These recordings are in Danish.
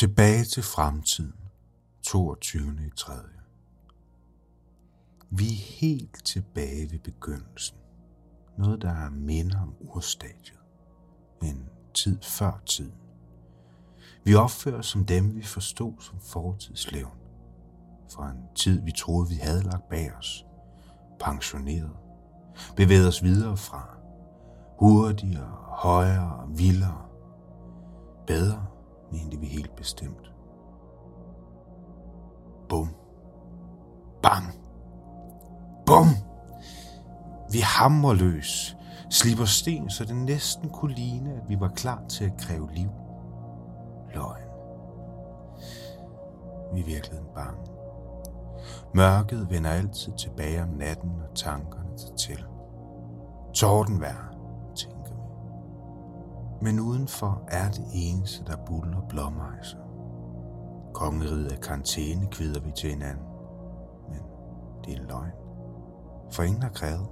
Tilbage til fremtiden, 22. i 3. Vi er helt tilbage ved begyndelsen. Noget, der er minder om urstadiet. En tid før tiden. Vi opfører som dem, vi forstod som fortidslevn. Fra en tid, vi troede, vi havde lagt bag os. Pensioneret. Bevæget os videre fra. Hurtigere, højere, vildere. Bedre, mente vi helt bestemt. Bum. Bang. Bum. Vi hamrer løs, slipper sten, så det næsten kunne ligne, at vi var klar til at kræve liv. Løgn. Vi er virkelig bange. Mørket vender altid tilbage om natten, og tankerne tager til. Tordenvejr, tænker. Men udenfor er det eneste, der buller blåmejser. Kongeriget af karantæne kvider vi til hinanden. Men det er en løgn. For ingen har krævet.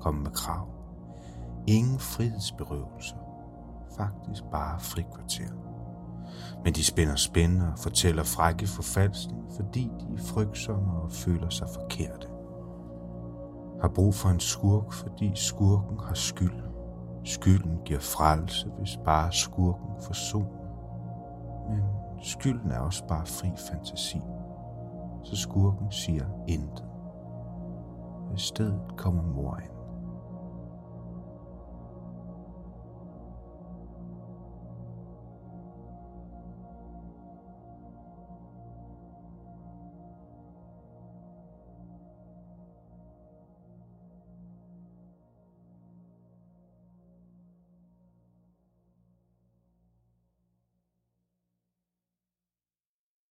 kommet med krav. Ingen frihedsberøvelser. Faktisk bare frikvarter. Men de spænder spænder og fortæller frække forfalskninger, fordi de er frygtsomme og føler sig forkerte. Har brug for en skurk, fordi skurken har skyld. Skylden giver frelse, hvis bare skurken forsoner. Men skylden er også bare fri fantasi. Så skurken siger intet. I stedet kommer mor ind.